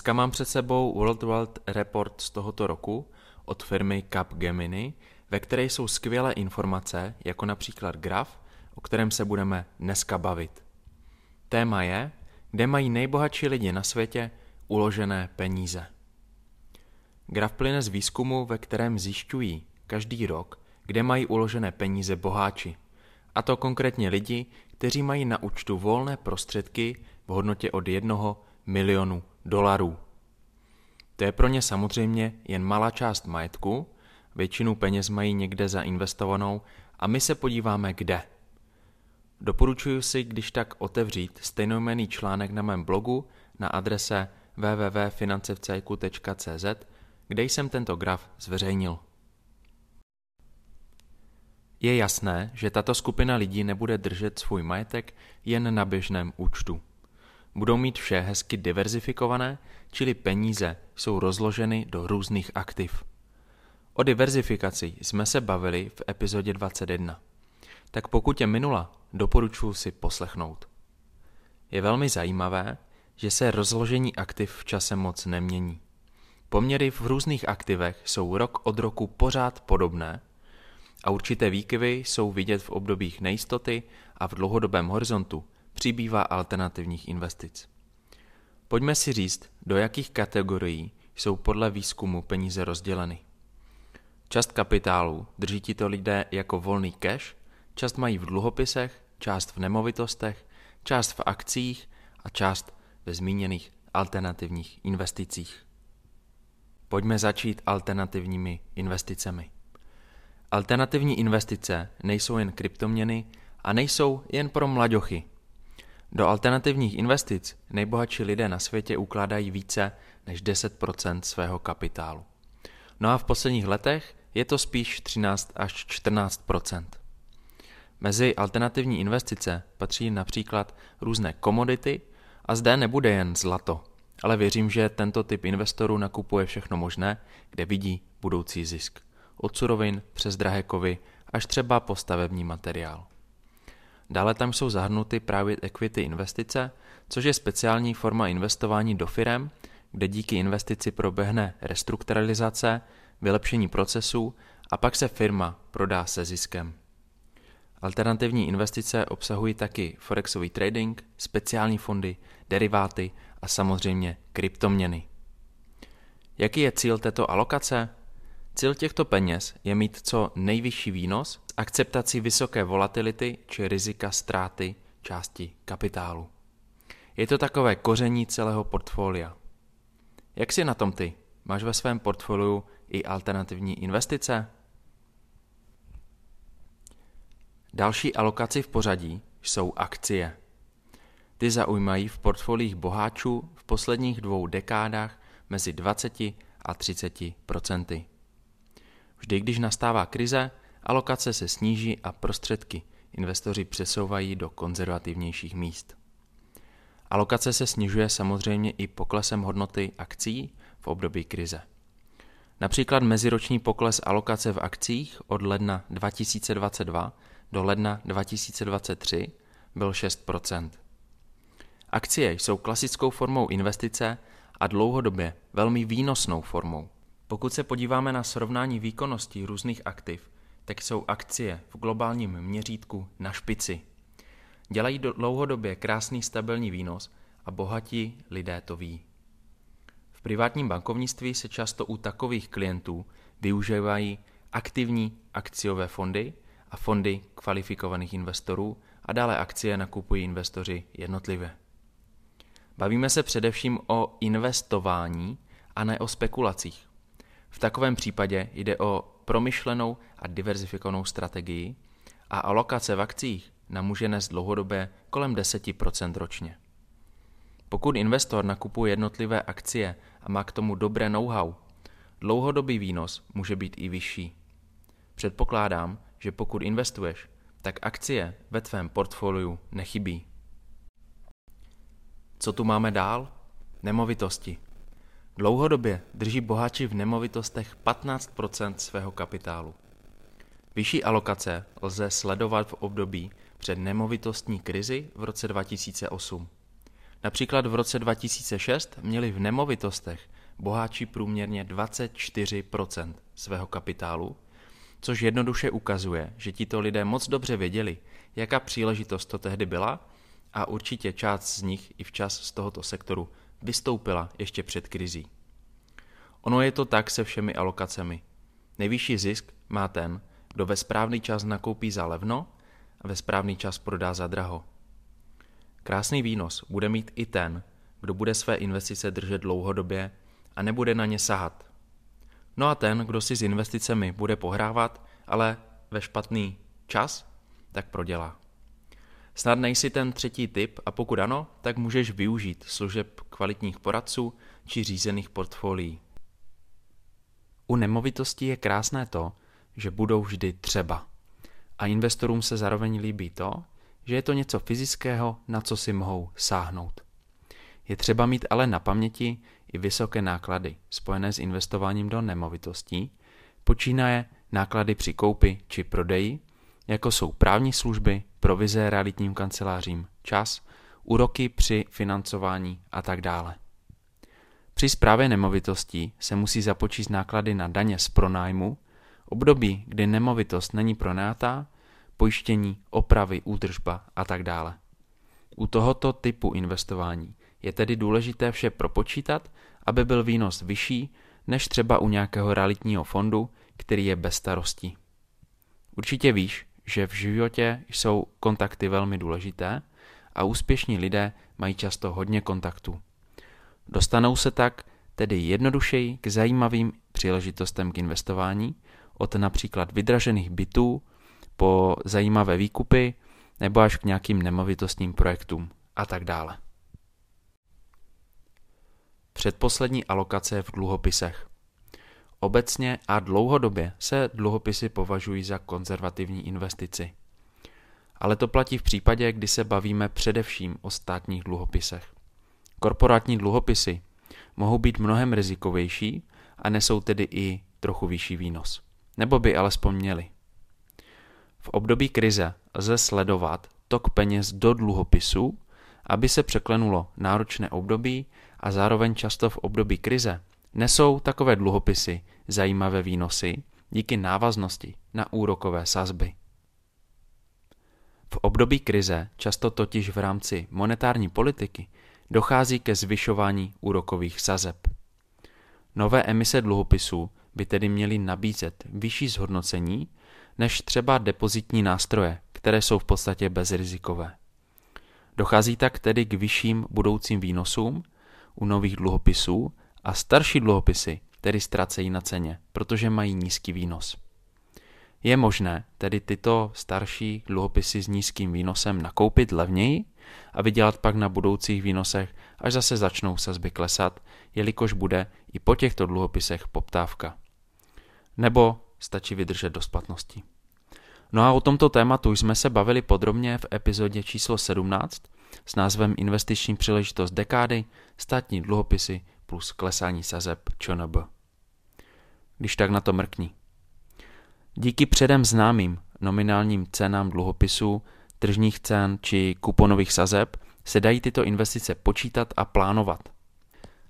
Dneska mám před sebou World Wealth Report z tohoto roku od firmy Capgemini, ve které jsou skvělé informace, jako například graf, o kterém se budeme dneska bavit. Téma je, kde mají nejbohatší lidi na světě uložené peníze. Graf plyne z výzkumu, ve kterém zjišťují každý rok, kde mají uložené peníze boháči. A to konkrétně lidi, kteří mají na účtu volné prostředky v hodnotě od jednoho milionu dolarů. To je pro ně samozřejmě jen malá část majetku, většinu peněz mají někde zainvestovanou a my se podíváme kde. Doporučuji si, když tak otevřít stejnojmenný článek na mém blogu na adrese www.financevcajku.cz, kde jsem tento graf zveřejnil. Je jasné, že tato skupina lidí nebude držet svůj majetek jen na běžném účtu. Budou mít vše hezky diverzifikované, čili peníze jsou rozloženy do různých aktiv. O diverzifikaci jsme se bavili v epizodě 21. Tak pokud je minula, doporučuji si poslechnout. Je velmi zajímavé, že se rozložení aktiv v čase moc nemění. Poměry v různých aktivech jsou rok od roku pořád podobné a určité výkyvy jsou vidět v obdobích nejistoty a v dlouhodobém horizontu přibývá alternativních investic. Pojďme si říct, do jakých kategorií jsou podle výzkumu peníze rozděleny. Část kapitálu drží tito lidé jako volný cash, část mají v dluhopisech, část v nemovitostech, část v akcích a část ve zmíněných alternativních investicích. Pojďme začít alternativními investicemi. Alternativní investice nejsou jen kryptoměny a nejsou jen pro mlaďochy. Do alternativních investic nejbohatší lidé na světě ukládají více než 10% svého kapitálu. No a v posledních letech je to spíš 13 až 14% Mezi alternativní investice patří například různé komodity a zde nebude jen zlato, ale věřím, že tento typ investorů nakupuje všechno možné, kde vidí budoucí zisk. Od surovin přes drahé kovy až třeba po stavební materiál. Dále tam jsou zahrnuty právě equity investice, což je speciální forma investování do firem, kde díky investici proběhne restrukturalizace, vylepšení procesů a pak se firma prodá se ziskem. Alternativní investice obsahují taky forexový trading, speciální fondy, deriváty a samozřejmě kryptoměny. Jaký je cíl této alokace? Cíl těchto peněz je mít co nejvyšší výnos s akceptací vysoké volatility či rizika ztráty části kapitálu. Je to takové koření celého portfolia. Jak si na tom ty? Máš ve svém portfoliu i alternativní investice? Další alokaci v pořadí jsou akcie. Ty zaujímají v portfoliích boháčů v posledních dvou dekádách mezi 20 a 30 procenty. Vždy, když nastává krize, alokace se sníží a prostředky investoři přesouvají do konzervativnějších míst. Alokace se snižuje samozřejmě i poklesem hodnoty akcí v období krize. Například meziroční pokles alokace v akcích od ledna 2022 do ledna 2023 byl 6% Akcie jsou klasickou formou investice a dlouhodobě velmi výnosnou formou. Pokud se podíváme na srovnání výkonnosti různých aktiv, tak jsou akcie v globálním měřítku na špici. Dělají dlouhodobě krásný stabilní výnos a bohatí lidé to ví. V privátním bankovnictví se často u takových klientů využívají aktivní akciové fondy a fondy kvalifikovaných investorů a dále akcie nakupují investoři jednotlivě. Bavíme se především o investování a ne o spekulacích. V takovém případě jde o promyšlenou a diverzifikovanou strategii a alokace v akcích nám může nést dlouhodobě kolem 10% ročně. Pokud investor nakupuje jednotlivé akcie a má k tomu dobré know-how, dlouhodobý výnos může být i vyšší. Předpokládám, že pokud investuješ, tak akcie ve tvém portfoliu nechybí. Co tu máme dál? Nemovitosti. Dlouhodobě drží boháči v nemovitostech 15% svého kapitálu. Vyšší alokace lze sledovat v období před nemovitostní krizi v roce 2008. Například v roce 2006 měli v nemovitostech boháči průměrně 24% svého kapitálu, což jednoduše ukazuje, že tito lidé moc dobře věděli, jaká příležitost to tehdy byla a určitě část z nich i včas z tohoto sektoru vystoupila ještě před krizí. Ono je to tak se všemi alokacemi. Nejvyšší zisk má ten, kdo ve správný čas nakoupí za levno a ve správný čas prodá za draho. Krásný výnos bude mít i ten, kdo bude své investice držet dlouhodobě a nebude na ně sahat. No a ten, kdo si s investicemi bude pohrávat, ale ve špatný čas, tak prodělá. Snad nejsi ten třetí typ a pokud ano, tak můžeš využít služeb kvalitních poradců či řízených portfolií. U nemovitostí je krásné to, že budou vždy třeba. A investorům se zároveň líbí to, že je to něco fyzického, na co si mohou sáhnout. Je třeba mít ale na paměti i vysoké náklady spojené s investováním do nemovitostí, počínaje náklady při koupi či prodeji, jako jsou právní služby, provize realitním kancelářím, čas, úroky při financování a tak dále. Při správě nemovitostí se musí započíst náklady na daně z pronájmu, období, kdy nemovitost není pronajatá, pojištění, opravy, údržba a tak dále. U tohoto typu investování je tedy důležité vše propočítat, aby byl výnos vyšší než třeba u nějakého realitního fondu, který je bez starostí. Určitě víš, že v životě jsou kontakty velmi důležité a úspěšní lidé mají často hodně kontaktů. Dostanou se tak tedy jednodušeji k zajímavým příležitostem k investování, od například vydražených bytů po zajímavé výkupy nebo až k nějakým nemovitostním projektům a tak dále. Předposlední alokace v dluhopisech. Obecně a dlouhodobě se dluhopisy považují za konzervativní investici. Ale to platí v případě, kdy se bavíme především o státních dluhopisech. Korporátní dluhopisy mohou být mnohem rizikovější a nesou tedy i trochu vyšší výnos. Nebo by alespoň měli. V období krize lze sledovat tok peněz do dluhopisů, aby se překlenulo náročné období a zároveň často v období krize nesou takové dluhopisy zajímavé výnosy díky návaznosti na úrokové sazby. V období krize často totiž v rámci monetární politiky dochází ke zvyšování úrokových sazeb. Nové emise dluhopisů by tedy měly nabízet vyšší zhodnocení než třeba depozitní nástroje, které jsou v podstatě bezrizikové. Dochází tak tedy k vyšším budoucím výnosům u nových dluhopisů a starší dluhopisy tedy ztracejí na ceně, protože mají nízký výnos. Je možné tedy tyto starší dluhopisy s nízkým výnosem nakoupit levněji a vydělat pak na budoucích výnosech, až zase začnou sazby klesat, jelikož bude i po těchto dluhopisech poptávka. Nebo stačí vydržet do splatnosti. No a o tomto tématu jsme se bavili podrobně v epizodě číslo 17 s názvem Investiční příležitost dekády, státní dluhopisy plus klesání sazeb ČNB. Když tak na to mrkni. Díky předem známým nominálním cenám dluhopisů, tržních cen či kuponových sazeb se dají tyto investice počítat a plánovat.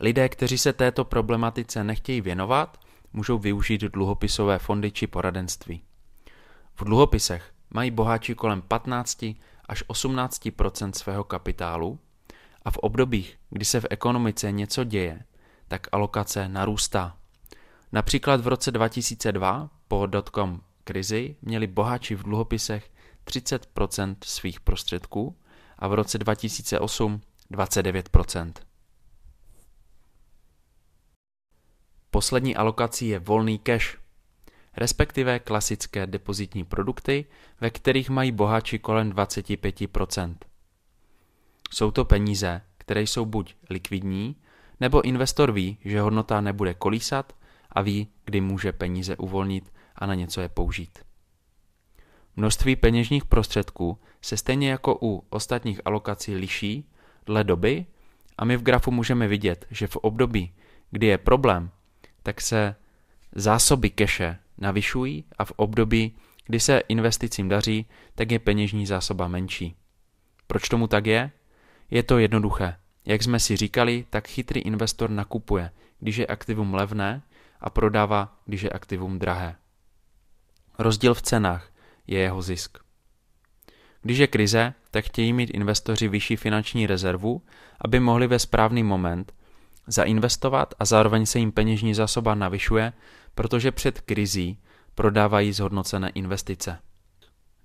Lidé, kteří se této problematice nechtějí věnovat, můžou využít dluhopisové fondy či poradenství. V dluhopisech mají boháči kolem 15 až 18% svého kapitálu a v obdobích, kdy se v ekonomice něco děje, tak alokace narůstá. Například v roce 2002 po dotcom krizi měli boháči v dluhopisech 30% svých prostředků a v roce 2008 29% Poslední alokací je volný cash. respektive klasické depozitní produkty, ve kterých mají boháči kolem 25%. Jsou to peníze, které jsou buď likvidní, nebo investor ví, že hodnota nebude kolísat a ví, kdy může peníze uvolnit a na něco je použít. Množství peněžních prostředků se stejně jako u ostatních alokací liší dle doby a my v grafu můžeme vidět, že v období, kdy je problém, tak se zásoby keše navyšují a v období, kdy se investicím daří, tak je peněžní zásoba menší. Proč tomu tak je? Je to jednoduché. Jak jsme si říkali, tak chytrý investor nakupuje, když je aktivum levné a prodává, když je aktivum drahé. Rozdíl v cenách je jeho zisk. Když je krize, tak chtějí mít investoři vyšší finanční rezervu, aby mohli ve správný moment zainvestovat a zároveň se jim peněžní zásoba navyšuje, protože před krizí prodávají zhodnocené investice.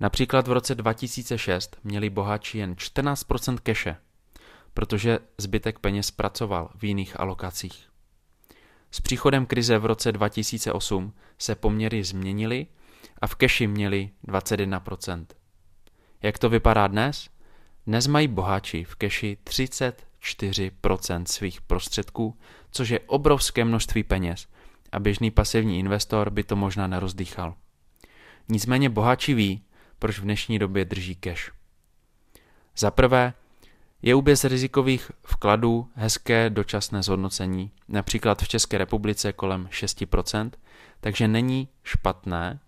Například v roce 2006 měli bohatší jen 14% keše, protože zbytek peněz pracoval v jiných alokacích. S příchodem krize v roce 2008 se poměry změnily a v keši měli 21%. Jak to vypadá dnes? Dnes mají boháči v keši 34% svých prostředků, což je obrovské množství peněz a běžný pasivní investor by to možná nerozdýchal. Nicméně boháči ví, proč v dnešní době drží cash. Za prvé, je u bezrizikových vkladů hezké dočasné zhodnocení, například v České republice kolem 6%, takže není špatné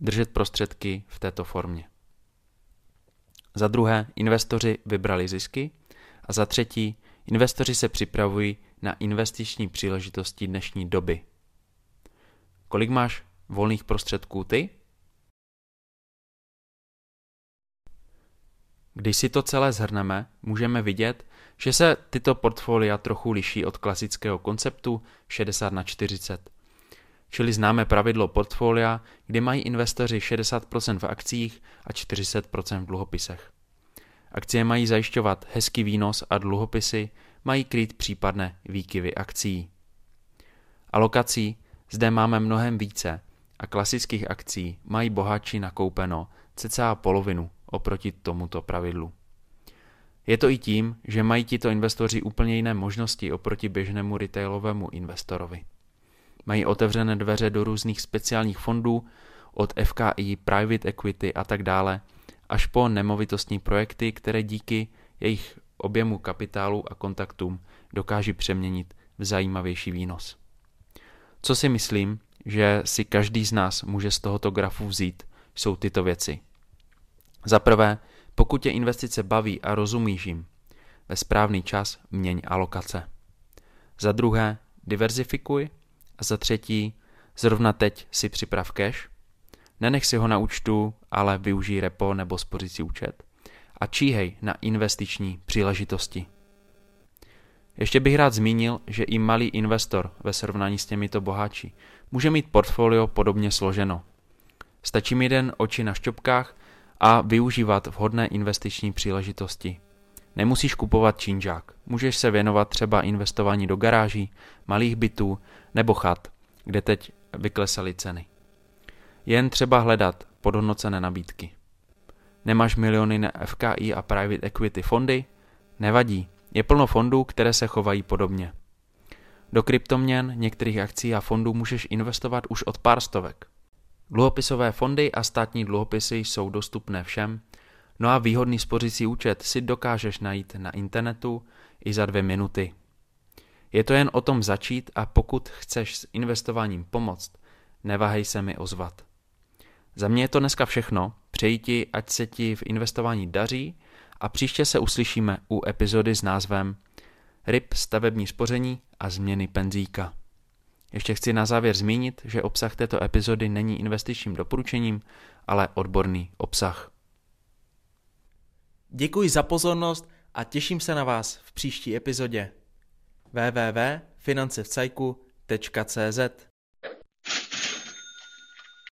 držet prostředky v této formě. Za druhé, investoři vybrali zisky. A za třetí, investoři se připravují na investiční příležitosti dnešní doby. Kolik máš volných prostředků ty? Když si to celé zhrneme, můžeme vidět, že se tyto portfolia trochu liší od klasického konceptu 60 na 40. Čili známe pravidlo portfolia, kde mají investoři 60% v akcích a 40% v dluhopisech. Akcie mají zajišťovat hezký výnos a dluhopisy mají krýt případné výkyvy akcí. Alokací zde máme mnohem více a klasických akcí mají bohatší nakoupeno cca polovinu oproti tomuto pravidlu. Je to i tím, že mají tito investoři úplně jiné možnosti oproti běžnému retailovému investorovi. Mají otevřené dveře do různých speciálních fondů, od FKI, private equity a tak dále, až po nemovitostní projekty, které díky jejich objemu kapitálu a kontaktům dokáží přeměnit v zajímavější výnos. Co si myslím, že si každý z nás může z tohoto grafu vzít, jsou tyto věci. Za prvé, pokud tě investice baví a rozumíš jim, ve správný čas měň alokace. Za druhé, diverzifikuj a za třetí, zrovna teď si připrav cash. Nenech si ho na účtu, ale využij repo nebo spořící účet. A číhej na investiční příležitosti. Ještě bych rád zmínil, že i malý investor ve srovnání s těmito boháči může mít portfolio podobně složeno. Stačí mít jen oči na šťopkách a využívat vhodné investiční příležitosti. Nemusíš kupovat činžák, můžeš se věnovat třeba investování do garáží, malých bytů nebo chat, kde teď vyklesaly ceny. Jen třeba hledat podhodnocené nabídky. Nemáš miliony na FKI a private equity fondy? Nevadí, je plno fondů, které se chovají podobně. Do kryptoměn, některých akcí a fondů můžeš investovat už od pár stovek. Dluhopisové fondy a státní dluhopisy jsou dostupné všem, no a výhodný spořící účet si dokážeš najít na internetu i za dvě minuty. Je to jen o tom začít a pokud chceš s investováním pomoct, neváhej se mi ozvat. Za mě je to dneska všechno, přeji ti, ať se ti v investování daří a příště se uslyšíme u epizody s názvem Ryb stavební spoření a změny penzíka. Ještě chci na závěr zmínit, že obsah této epizody není investičním doporučením, ale odborný obsah. Děkuji za pozornost a těším se na vás v příští epizodě www.financevcajku.cz